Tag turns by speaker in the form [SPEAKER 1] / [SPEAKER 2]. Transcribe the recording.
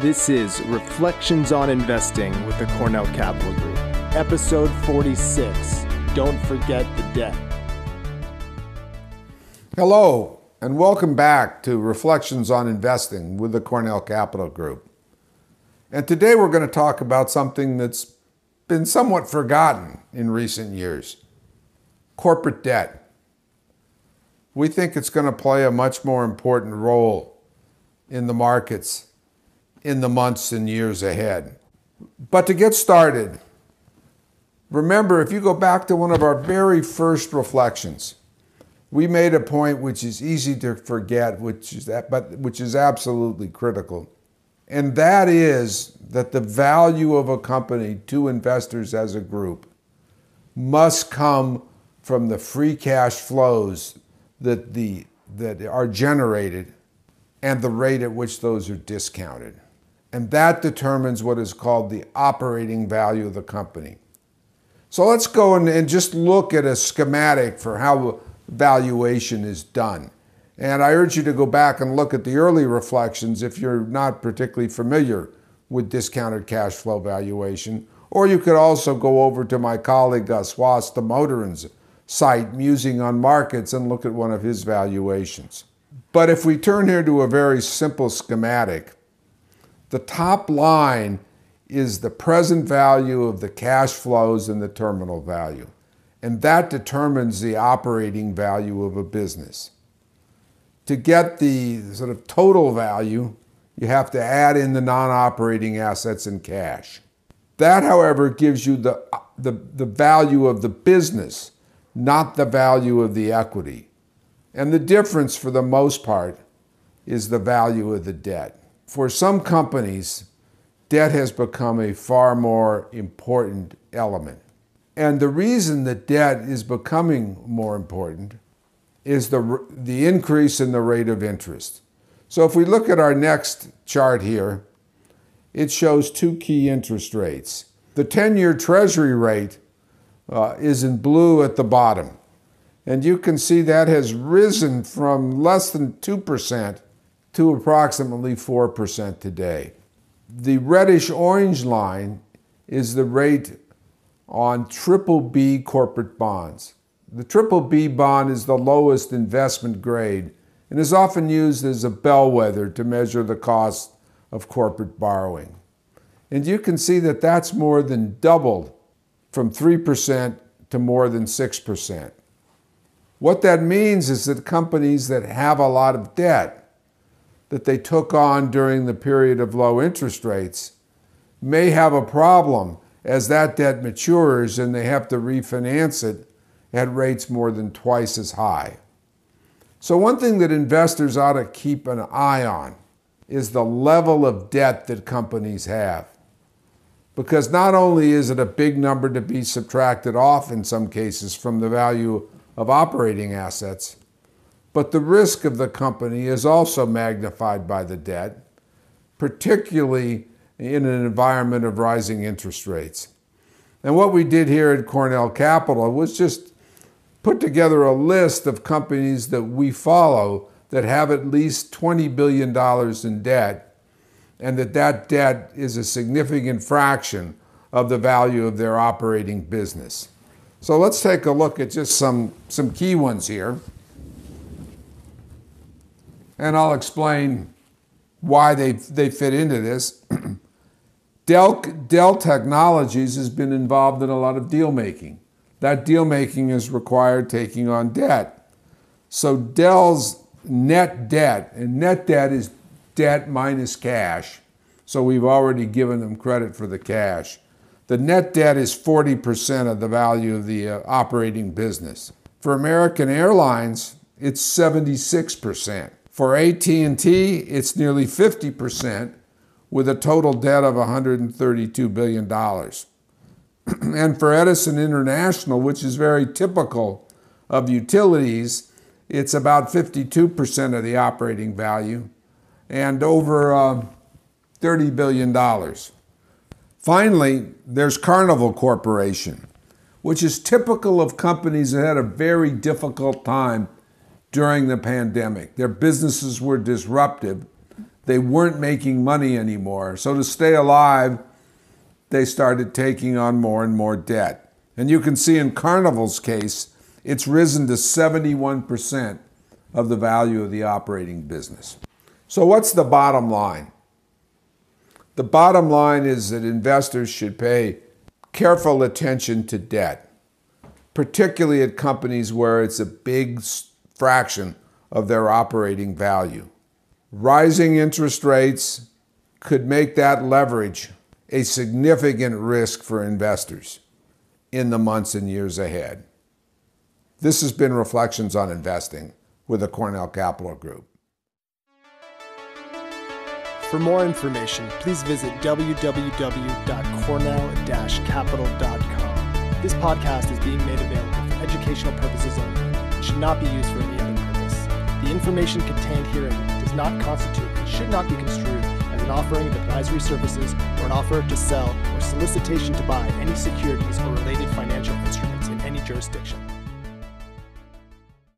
[SPEAKER 1] This is Reflections on Investing with the Cornell Capital Group, episode 46. Don't forget the debt.
[SPEAKER 2] Hello, and welcome back to Reflections on Investing with the Cornell Capital Group. And today we're going to talk about something that's been somewhat forgotten in recent years corporate debt. We think it's going to play a much more important role in the markets in the months and years ahead. But to get started, remember if you go back to one of our very first reflections, we made a point which is easy to forget, which is that, but which is absolutely critical. And that is that the value of a company to investors as a group must come from the free cash flows that, the, that are generated and the rate at which those are discounted. And that determines what is called the operating value of the company. So let's go and, and just look at a schematic for how valuation is done. And I urge you to go back and look at the early reflections if you're not particularly familiar with discounted cash flow valuation. Or you could also go over to my colleague uh, Aswath Damodaran's site, Musing on Markets, and look at one of his valuations. But if we turn here to a very simple schematic, the top line is the present value of the cash flows and the terminal value. And that determines the operating value of a business. To get the sort of total value, you have to add in the non operating assets and cash. That, however, gives you the, the, the value of the business not the value of the equity. And the difference, for the most part, is the value of the debt. For some companies, debt has become a far more important element. And the reason that debt is becoming more important is the, the increase in the rate of interest. So if we look at our next chart here, it shows two key interest rates. The 10 year Treasury rate uh, is in blue at the bottom. And you can see that has risen from less than 2% to approximately 4% today. The reddish orange line is the rate on triple B corporate bonds. The triple B bond is the lowest investment grade and is often used as a bellwether to measure the cost of corporate borrowing. And you can see that that's more than doubled from 3% to more than 6%. What that means is that companies that have a lot of debt that they took on during the period of low interest rates may have a problem as that debt matures and they have to refinance it at rates more than twice as high. So, one thing that investors ought to keep an eye on is the level of debt that companies have because not only is it a big number to be subtracted off in some cases from the value of operating assets, but the risk of the company is also magnified by the debt, particularly in an environment of rising interest rates. And what we did here at Cornell Capital was just put together a list of companies that we follow that have at least $20 billion in debt and that that debt is a significant fraction of the value of their operating business. So let's take a look at just some, some key ones here. And I'll explain why they, they fit into this. Dell, Dell Technologies has been involved in a lot of deal making. That deal making has required taking on debt. So Dell's net debt, and net debt is debt minus cash. So we've already given them credit for the cash. The net debt is 40% of the value of the uh, operating business. For American Airlines, it's 76%. For AT&T, it's nearly 50% with a total debt of $132 billion. and for Edison International, which is very typical of utilities, it's about 52% of the operating value and over uh, $30 billion. Finally, there's Carnival Corporation, which is typical of companies that had a very difficult time during the pandemic. Their businesses were disrupted. They weren't making money anymore. So to stay alive, they started taking on more and more debt. And you can see in Carnival's case, it's risen to 71% of the value of the operating business. So, what's the bottom line? The bottom line is that investors should pay careful attention to debt, particularly at companies where it's a big fraction of their operating value. Rising interest rates could make that leverage a significant risk for investors in the months and years ahead. This has been Reflections on Investing with the Cornell Capital Group.
[SPEAKER 1] For more information, please visit www.cornell-capital.com. This podcast is being made available for educational purposes only should not be used for any other purpose. The information contained herein does not constitute and should not be construed as an offering of advisory services or an offer to sell or solicitation to buy any securities or related financial instruments in any jurisdiction.